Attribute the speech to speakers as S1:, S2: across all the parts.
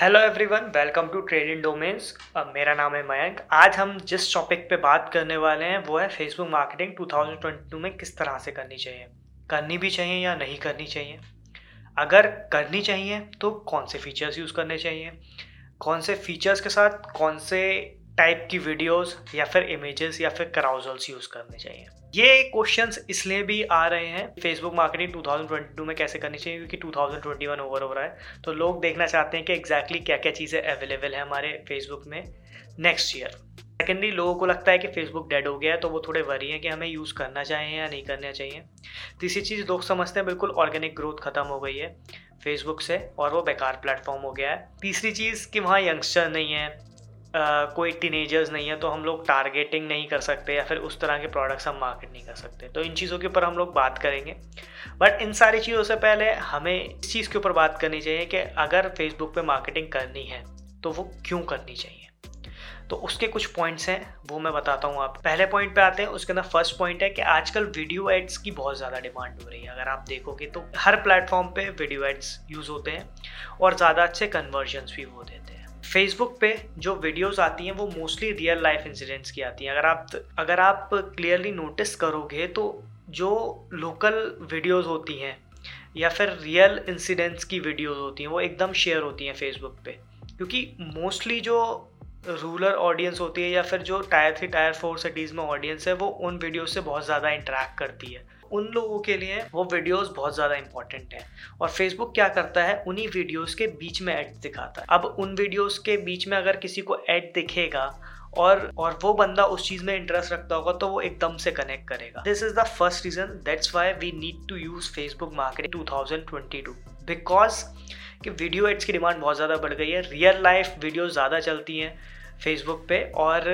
S1: Hello everyone welcome to trade in domains मेरा नाम है मयंक। आज हम जिस टॉपिक पे बात करने वाले हैं, वो है फेसबुक मार्केटिंग 2022 में किस तरह से करनी चाहिए। करनी भी चाहिए या नहीं करनी चाहिए? अगर करनी चाहिए तो कौन से फीचर्स यूज़ करने चाहिए? कौन से फीचर्स के साथ कौन से टाइप की वीडियोस या फिर इमेजेस या फिर कराउजल्स यूज़ करने चाहिए। ये क्वेश्चंस इसलिए भी आ रहे हैं फेसबुक मार्केटिंग 2022 में कैसे करनी चाहिए, क्योंकि 2021 ओवर हो रहा है। तो लोग देखना चाहते हैं कि एग्जैक्टली exactly क्या क्या चीज़ें अवेलेबल है हमारे फेसबुक में नेक्स्ट ईयर सेकेंडली लोगों को लगता है कि फेसबुक डेड हो गया है तो वो थोड़े वरी हैं कि हमें यूज़ करना चाहिए या नहीं करना चाहिए। तीसरी चीज़, लोग समझते हैं बिल्कुल ऑर्गेनिक ग्रोथ खत्म हो गई है फेसबुक से और वो बेकार प्लेटफॉर्म हो गया है। तीसरी चीज़ कि वहाँ यंगस्टर नहीं है कोई टीनेजर्स नहीं है तो हम लोग टारगेटिंग नहीं कर सकते या फिर उस तरह के प्रोडक्ट्स हम मार्केट नहीं कर सकते। तो इन चीज़ों के ऊपर हम लोग बात करेंगे। बट इन सारी चीज़ों से पहले हमें इस चीज़ के ऊपर बात करनी चाहिए कि अगर फेसबुक पे मार्केटिंग करनी है तो वो क्यों करनी चाहिए? तो उसके कुछ पॉइंट्स हैं, वो मैं बताता हूँ आप पहले पॉइंट पे आते हैं, उसके अंदर फ़र्स्ट पॉइंट है कि आजकल वीडियो एड्स की बहुत ज़्यादा डिमांड हो रही है। अगर आप देखोगे तो हर प्लेटफॉर्म पे वीडियो एड्स यूज़ होते हैं और ज़्यादा अच्छे कन्वर्जन्स भी होते हैं। फेसबुक पे जो वीडियोस आती हैं, वो मोस्टली रियल लाइफ इंसिडेंट्स की आती हैं। अगर आप अगर आप क्लियरली नोटिस करोगे तो जो लोकल वीडियोस होती हैं, या फिर रियल इंसिडेंट्स की वीडियोस होती हैं, वो एकदम शेयर होती हैं फेसबुक पे। क्योंकि मोस्टली जो रूरल ऑडियंस होती है, या फिर जो tier three tier four cities में ऑडियंस है, वो उन वीडियोस से बहुत ज़्यादा इंटरेक्ट करती है। उन लोगों के लिए वो वीडियोस बहुत ज़्यादा इंपॉर्टेंट है। और फेसबुक क्या करता है? उन्हीं वीडियोस के बीच में एड दिखाता है। अब उन वीडियोस के बीच में अगर किसी को एड दिखेगा और और वो बंदा उस चीज़ में इंटरेस्ट रखता होगा तो वो एकदम से कनेक्ट करेगा। This is the first reason that's why we need to use Facebook marketing 2022 because कि वीडियो एड्स की डिमांड बहुत ज़्यादा बढ़ गई है। रियल लाइफ वीडियो ज़्यादा चलती हैं फेसबुक पे और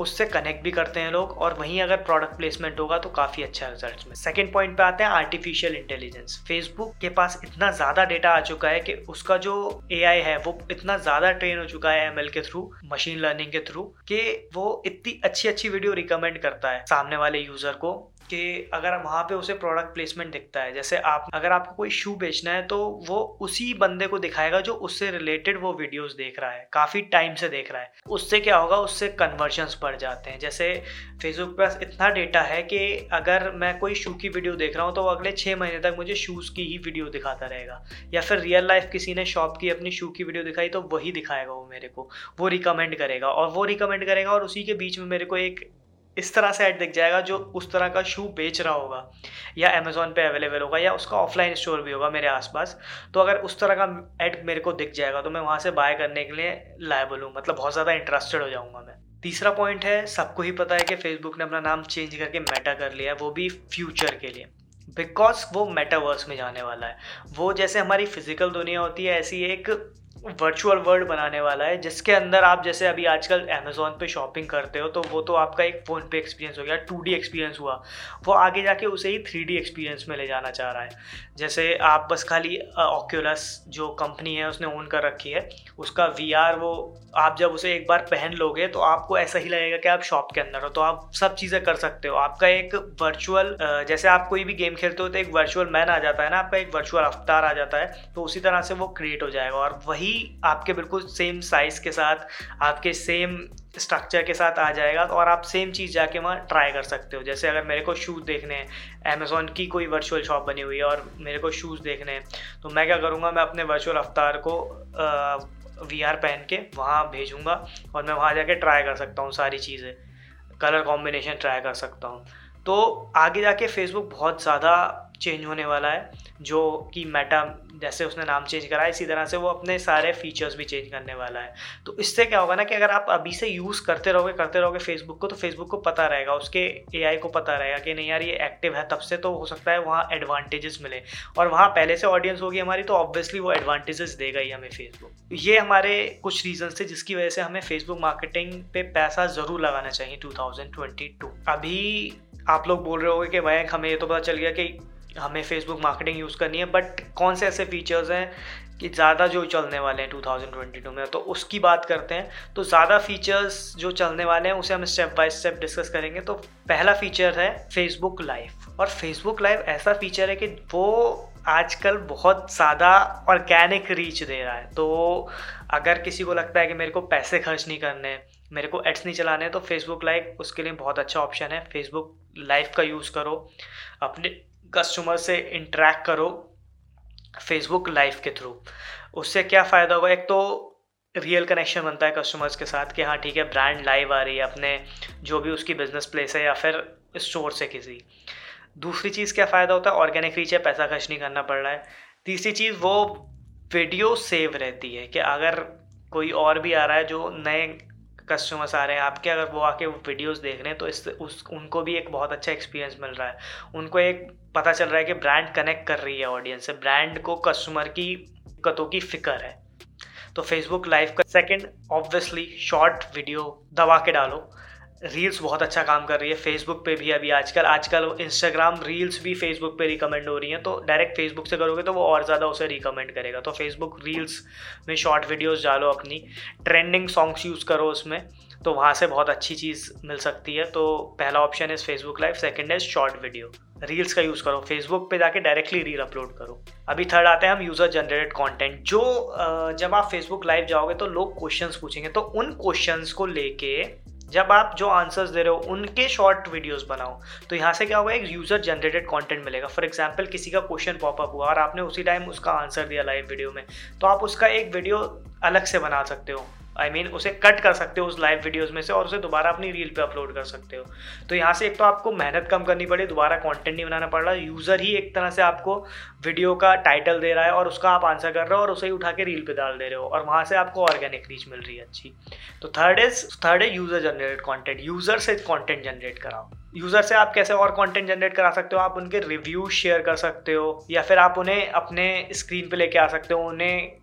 S1: उससे कनेक्ट भी करते हैं लोग और वहीं अगर प्रोडक्ट प्लेसमेंट होगा तो काफ़ी अच्छा रिज़ल्ट में। सेकेंड पॉइंट पे आते हैं आर्टिफिशियल इंटेलिजेंस फेसबुक के पास इतना ज़्यादा डेटा आ चुका है कि उसका जो एआई है वो इतना ज़्यादा ट्रेन हो चुका है एमएल के थ्रू मशीन लर्निंग के थ्रू कि वो इतनी अच्छी अच्छी वीडियो रिकमेंड करता है सामने वाले यूज़र को। कि अगर वहाँ पे उसे प्रोडक्ट प्लेसमेंट दिखता है, जैसे आप, अगर आपको कोई शू बेचना है तो वो उसी बंदे को दिखाएगा जो उससे रिलेटेड वो वीडियोस देख रहा है, काफ़ी टाइम से देख रहा है। उससे क्या होगा, उससे कन्वर्जन्स बढ़ जाते हैं। जैसे फेसबुक पर इतना डेटा है कि अगर मैं कोई शू की वीडियो देख रहा हूँ तो वो अगले छः महीने तक मुझे शूज़ की ही वीडियो दिखाता रहेगा। या फिर रियल लाइफ किसी ने शॉप की अपनी शू की वीडियो दिखाई तो वही दिखाएगा वो मेरे को, वो रिकमेंड करेगा और वो रिकमेंड करेगा और उसी के बीच में मेरे को एक इस तरह से ऐड दिख जाएगा जो उस तरह का शू बेच रहा होगा, या अमेज़ोन पे अवेलेबल होगा, या उसका ऑफलाइन स्टोर भी होगा मेरे आसपास। तो अगर उस तरह का ऐड मेरे को दिख जाएगा तो मैं वहाँ से बाय करने के लिए लायबल हूँ। मतलब बहुत ज़्यादा इंटरेस्टेड हो जाऊँगा मैं। तीसरा पॉइंट है, सबको ही पता है कि फेसबुक ने अपना नाम चेंज करके मेटा कर लिया है, वो भी फ्यूचर के लिए। बिकॉज़ वो मेटावर्स में जाने वाला है। वो जैसे हमारी फ़िज़िकल दुनिया होती है, ऐसी एक वर्चुअल वर्ल्ड बनाने वाला है, जिसके अंदर आप जैसे अभी आजकल अमेजोन पे शॉपिंग करते हो तो वो तो आपका एक फ़ोन पे एक्सपीरियंस हो गया टू डी एक्सपीरियंस हुआ। वो आगे जाके उसे ही थ्री डी एक्सपीरियंस में ले जाना चाह रहा है। जैसे आप बस खाली ऑक्यूलस जो कंपनी है, उसने ओन कर रखी है, उसका वी आर वो आप जब उसे एक बार पहन लोगे तो आपको ऐसा ही लगेगा कि आप शॉप के अंदर हो तो आप सब चीज़ें कर सकते हो। आपका एक वर्चुअल जैसे आप कोई भी गेम खेलते हो तो एक वर्चुअल मैन आ जाता है ना, आपका एक वर्चुअल अवतार आ जाता है तो उसी तरह से वो क्रिएट हो जाएगा, और वही आपके बिल्कुल सेम साइज़ के साथ, आपके सेम स्ट्रक्चर के साथ आ जाएगा और आप सेम चीज़ जाके वहाँ ट्राई कर सकते हो। जैसे अगर मेरे को शूज़ देखने हैं अमेज़ोन की कोई वर्चुअल शॉप बनी हुई है और मेरे को शूज़ देखने हैं तो मैं क्या करूँगा, मैं अपने वर्चुअल अवतार को वी आर पहन के वहाँ भेजूँगा और मैं वहाँ जाके ट्राई कर सकता हूँ सारी चीज़ें। कलर कॉम्बिनेशन ट्राई कर सकता हूँ। तो आगे जाके फेसबुक बहुत ज़्यादा चेंज होने वाला है। जो कि मेटा जैसे उसने नाम चेंज करा, इसी तरह से वो अपने सारे फीचर्स भी चेंज करने वाला है। तो इससे क्या होगा ना कि अगर आप अभी से यूज़ करते रहोगे करते रहोगे फेसबुक को तो फेसबुक को पता रहेगा, उसके एआई को पता रहेगा कि नहीं यार ये एक्टिव है, तब से तो हो सकता है वहाँ एडवांटेजेस मिले। और वहाँ पहले से ऑडियंस होगी हमारी तो ऑब्वियसली वो एडवांटेजेस देगा ही हमें फेसबुक ये हमारे कुछ रीजन थे जिसकी वजह से हमें फेसबुक मार्केटिंग पे पैसा ज़रूर लगाना चाहिए टू अभी आप लोग बोल रहे होगे कि भाई हमें ये तो पता चल गया कि हमें फेसबुक मार्केटिंग यूज़ करनी है बट कौन से ऐसे फीचर्स हैं कि ज़्यादा जो चलने वाले हैं 2022 में? तो उसकी बात करते हैं। तो ज़्यादा फीचर्स जो चलने वाले हैं, उसे हम स्टेप बाय स्टेप डिस्कस करेंगे। तो पहला फीचर है फेसबुक लाइव और फेसबुक लाइव ऐसा फीचर है कि वो आजकल बहुत ज़्यादा ऑर्गेनिक रीच दे रहा है। तो अगर किसी को लगता है कि मेरे को पैसे खर्च नहीं करने, मेरे को एड्स नहीं चलाने तो फेसबुक लाइव उसके लिए बहुत अच्छा ऑप्शन है। फेसबुक लाइव का यूज़ करो। अपने कस्टमर से इंटरेक्ट करो फेसबुक लाइव के थ्रू उससे क्या फ़ायदा होगा? एक तो रियल कनेक्शन बनता है कस्टमर्स के साथ कि हाँ ठीक है ब्रांड लाइव आ रही है अपने, जो भी उसकी बिज़नेस प्लेस है या फिर स्टोर से किसी। दूसरी चीज़ क्या फ़ायदा होता है? ऑर्गेनिक रीच है, पैसा खर्च नहीं करना पड़ रहा है। तीसरी चीज़, वो वीडियो सेव रहती है कि अगर कोई और भी आ रहा है जो नए कस्टमर्स आ रहे हैं, आपके अगर वो आके वीडियोस देख रहे हैं तो इस, उस, उनको भी एक बहुत अच्छा एक्सपीरियंस मिल रहा है। उनको एक पता चल रहा है कि ब्रांड कनेक्ट कर रही है ऑडियंस से। ब्रांड को कस्टमर की कतों की फ़िक्र है। तो फेसबुक लाइव का सेकेंड ऑब्वियसली शॉर्ट वीडियो दबा के डालो। रील्स बहुत अच्छा काम कर रही है। फेसबुक पे भी अभी आजकल आजकल इंस्टाग्राम रील्स भी फेसबुक पे रिकमेंड हो रही हैं। तो डायरेक्ट फेसबुक से करोगे तो वो और ज़्यादा उसे रिकमेंड करेगा। तो फेसबुक रील्स में शॉर्ट वीडियोस डालो अपनी। ट्रेंडिंग सॉन्ग्स यूज़ करो उसमें। तो वहाँ से बहुत अच्छी चीज़ मिल सकती है। तो पहला ऑप्शन है Facebook live second is short video reels का यूज़ करो। फेसबुक पे जाके डायरेक्टली रील अपलोड करो। अभी थर्ड आते हैं हम यूज़र जनरेटेड कंटेंट जो जब आप फेसबुक लाइव जाओगे तो लोग क्वेश्चंस पूछेंगे। तो उन क्वेश्चंस को लेके जब आप जो आंसर्स दे रहे हो, उनके शॉर्ट वीडियोस बनाओ तो यहाँ से क्या होगा, एक यूज़र जनरेटेड कंटेंट मिलेगा। फॉर एग्जांपल किसी का क्वेश्चन पॉपअप हुआ और आपने उसी टाइम उसका आंसर दिया लाइव वीडियो में तो आप उसका एक वीडियो अलग से बना सकते हो। आई I मीन mean, उसे कट कर सकते हो उस लाइव वीडियोस में से और उसे दोबारा अपनी रील पे अपलोड कर सकते हो। तो यहाँ से एक तो आपको मेहनत कम करनी पड़ी दोबारा कंटेंट नहीं बनाना पड़ रहा। यूज़र ही एक तरह से आपको वीडियो का टाइटल दे रहा है और उसका आप आंसर कर रहे हो और उसे ही उठा के रील पे डाल दे रहे हो और वहाँ से आपको ऑर्गेनिक रीच मिल रही है अच्छी। तो थर्ड इज़ थर्ड है यूज़र जनरेटेड कॉन्टेंट यूज़र से कॉन्टेंट जनरेट कराओ। यूज़र से आप कैसे और कंटेंट जनरेट करा सकते हो? आप उनके रिव्यू शेयर कर सकते हो या फिर आप उन्हें अपने स्क्रीन पे लेके आ सकते हो उन्हें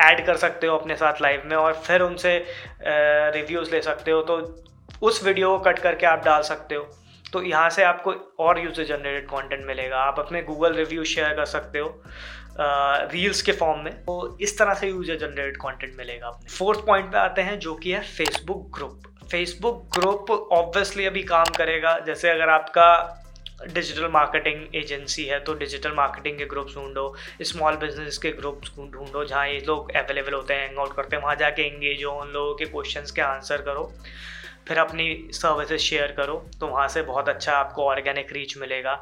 S1: ऐड कर सकते हो अपने साथ लाइव में और फिर उनसे रिव्यूज़ ले सकते हो। तो उस वीडियो को कट करके आप डाल सकते हो। तो यहाँ से आपको और यूज़र जनरेटेड कंटेंट मिलेगा। आप अपने गूगल रिव्यू शेयर कर सकते हो रील्स के फॉर्म में। तो इस तरह से यूज़र जनरेटेड कंटेंट मिलेगा अपने। फोर्थ पॉइंट पे आते हैं, जो कि है Facebook group Facebook group obviously अभी काम करेगा। जैसे अगर आपका डिजिटल मार्केटिंग एजेंसी है तो डिजिटल मार्केटिंग के ग्रुप्स ढूंढो स्मॉल बिज़नेस के ग्रुप्स ढूंढो, जहाँ ये लोग अवेलेबल होते हैं हैंग आउट करते हैं, वहाँ जाके इंगेज हो, उन लोगों के क्वेश्चन के आंसर करो, फिर अपनी सर्विसेज़ शेयर करो तो वहाँ से बहुत अच्छा आपको ऑर्गेनिक रीच मिलेगा।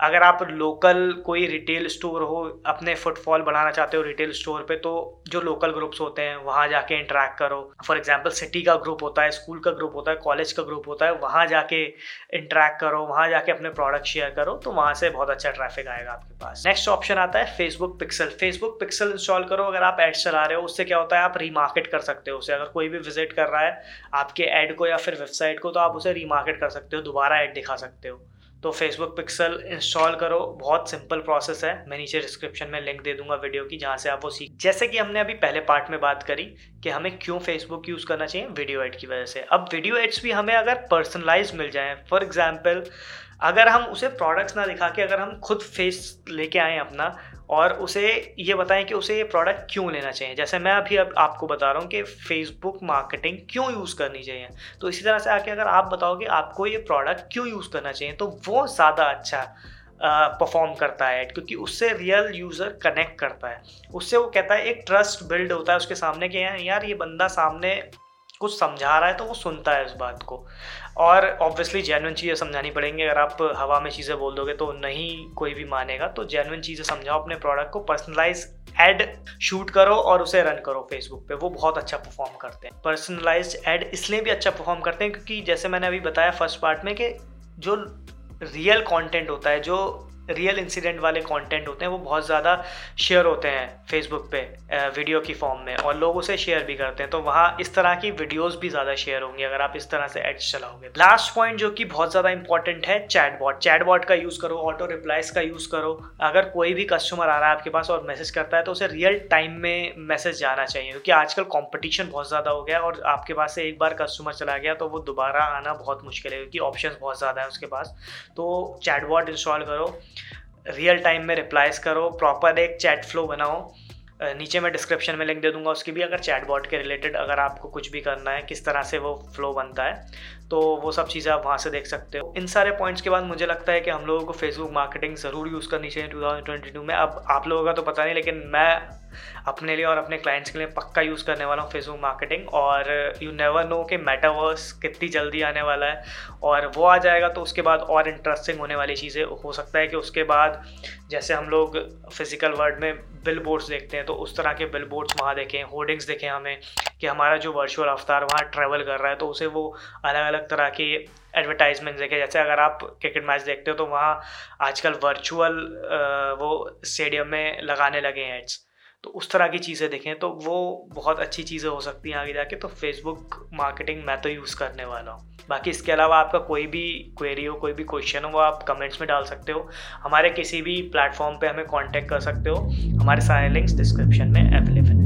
S1: अगर आप लोकल कोई रिटेल स्टोर हो, अपने फुटफॉल बढ़ाना चाहते हो रिटेल स्टोर पे तो जो लोकल ग्रुप्स होते हैं, वहाँ जाके इंटरेक्ट करो। फॉर एग्जांपल सिटी का ग्रुप होता है स्कूल का ग्रुप होता है कॉलेज का ग्रुप होता है, वहाँ जाके इंटरेक्ट करो, वहाँ जाके अपने प्रोडक्ट शेयर करो तो वहाँ से बहुत अच्छा ट्रैफ़िक आएगा आपके पास। नेक्स्ट ऑप्शन आता है Facebook pixel Facebook pixel install करो, अगर आप एड्स चला रहे हो, उससे क्या होता है, आप रीमार्केट कर सकते हो उसे। अगर कोई भी विज़िट कर रहा है, आपके एड को या फिर वेबसाइट को तो आप उसे रीमार्केट कर सकते हो, दोबारा एड दिखा सकते हो। तो फेसबुक पिक्सल इंस्टॉल करो। बहुत सिंपल प्रोसेस है। मैं नीचे डिस्क्रिप्शन में लिंक दे दूँगा वीडियो की, जहाँ से आप वो सीख जैसे कि हमने अभी पहले पार्ट में बात करी कि हमें क्यों फेसबुक यूज़ करना चाहिए वीडियो एड की वजह से। अब वीडियो एड्स भी हमें अगर पर्सनलाइज मिल जाए फॉर एग्ज़ाम्पल अगर हम उसे प्रोडक्ट्स ना दिखा के अगर हम खुद फेस लेके आए अपना और उसे ये बताएँ कि उसे ये प्रोडक्ट क्यों लेना चाहिए? जैसे मैं अभी अब आपको बता रहा हूँ कि फेसबुक मार्केटिंग क्यों यूज़ करनी चाहिए? तो इसी तरह से आके अगर आप बताओ कि आपको ये प्रोडक्ट क्यों यूज़ करना चाहिए तो वो ज़्यादा अच्छा परफॉर्म करता है, क्योंकि उससे रियल यूज़र कनेक्ट करता है। उससे वो कहता है, एक ट्रस्ट बिल्ड होता है उसके सामने कि यार ये बंदा सामने कुछ समझा रहा है तो वो सुनता है इस बात को। और ऑब्वियसली जेनुअन चीज़ें समझानी पड़ेंगी। अगर आप हवा में चीज़ें बोल दोगे तो नहीं कोई भी मानेगा। तो जेनुअन चीज़ें समझाओ अपने प्रोडक्ट को पर्सनलाइज एड शूट करो और उसे रन करो फेसबुक पे। वो बहुत अच्छा परफॉर्म करते हैं। पर्सनलाइज एड इसलिए भी अच्छा परफॉर्म करते हैं क्योंकि जैसे मैंने अभी बताया फ़र्स्ट पार्ट में कि जो रियल कंटेंट होता है, जो रियल इंसिडेंट वाले कंटेंट होते हैं, वो बहुत ज़्यादा शेयर होते हैं फेसबुक पे वीडियो की फॉर्म में और लोग उसे शेयर भी करते हैं। तो वहाँ इस तरह की वीडियोस भी ज़्यादा शेयर होंगी अगर आप इस तरह से एड्स चलाओगे। लास्ट पॉइंट जो कि बहुत ज़्यादा इंपॉर्टेंट है चैटबॉट चैटबॉट का यूज़ करो ऑटो रिप्लाइज का यूज़ करो। अगर कोई भी कस्टमर आ रहा है आपके पास और मैसेज करता है तो उसे रियल टाइम में मैसेज जाना चाहिए, क्योंकि आजकल कॉम्पिटिशन बहुत ज़्यादा हो गया और आपके पास से एक बार कस्टमर चला गया तो वो दोबारा आना बहुत मुश्किल है, क्योंकि ऑप्शन बहुत ज़्यादा है उसके पास। तो चैटबॉट इंस्टॉल करो। रियल टाइम में रिप्लाइज करो प्रॉपर एक चैट फ्लो बनाओ। नीचे मैं डिस्क्रिप्शन में लिंक दे दूँगा, उसकी भी अगर चैट चैटबॉट के रिलेटेड अगर आपको कुछ भी करना है, किस तरह से वो फ्लो बनता है। तो वो सब चीज़ें आप वहाँ से देख सकते हो। इन सारे पॉइंट्स के बाद मुझे लगता है कि हम लोगों को फेसबुक मार्केटिंग ज़रूर यूज़ करनी चाहिए 2022 में। अब आप लोगों का तो पता नहीं, लेकिन मैं अपने लिए और अपने क्लाइंट्स के लिए पक्का यूज़ करने वाला हूँ फेसबुक मार्केटिंग और यू नेवर नो कि मेटावर्स कितनी जल्दी आने वाला है। और वो आ जाएगा तो उसके बाद और इंटरेस्टिंग होने वाली चीज़ें हो सकता है कि उसके बाद जैसे हम लोग फ़िज़िकल वर्ल्ड में बिल बोर्ड्स देखते हैं तो उस तरह के बिल बोर्ड्स वहाँ देखें होर्डिंग्स देखें हमें कि हमारा जो वर्चुअल अवतार वहाँ ट्रैवल कर रहा है तो उसे वो अलग अलग तरह की एडवर्टाइजमेंट देखें। जैसे अगर आप क्रिकेट मैच देखते हो तो वहाँ आजकल वर्चुअल वो स्टेडियम में लगाने लगे हैं एड्स तो उस तरह की चीज़ें देखें तो वो बहुत अच्छी चीज़ें हो सकती हैं आगे जाके। तो फेसबुक मार्केटिंग मैं तो यूज़ करने वाला हूँ। बाकी इसके अलावा आपका कोई भी क्वेरी हो, कोई भी क्वेश्चन हो, वो आप कमेंट्स में डाल सकते हो। हमारे किसी भी प्लेटफॉर्म पे हमें कांटेक्ट कर सकते हो। हमारे सारे लिंक्स डिस्क्रिप्शन में अवेलेबल है।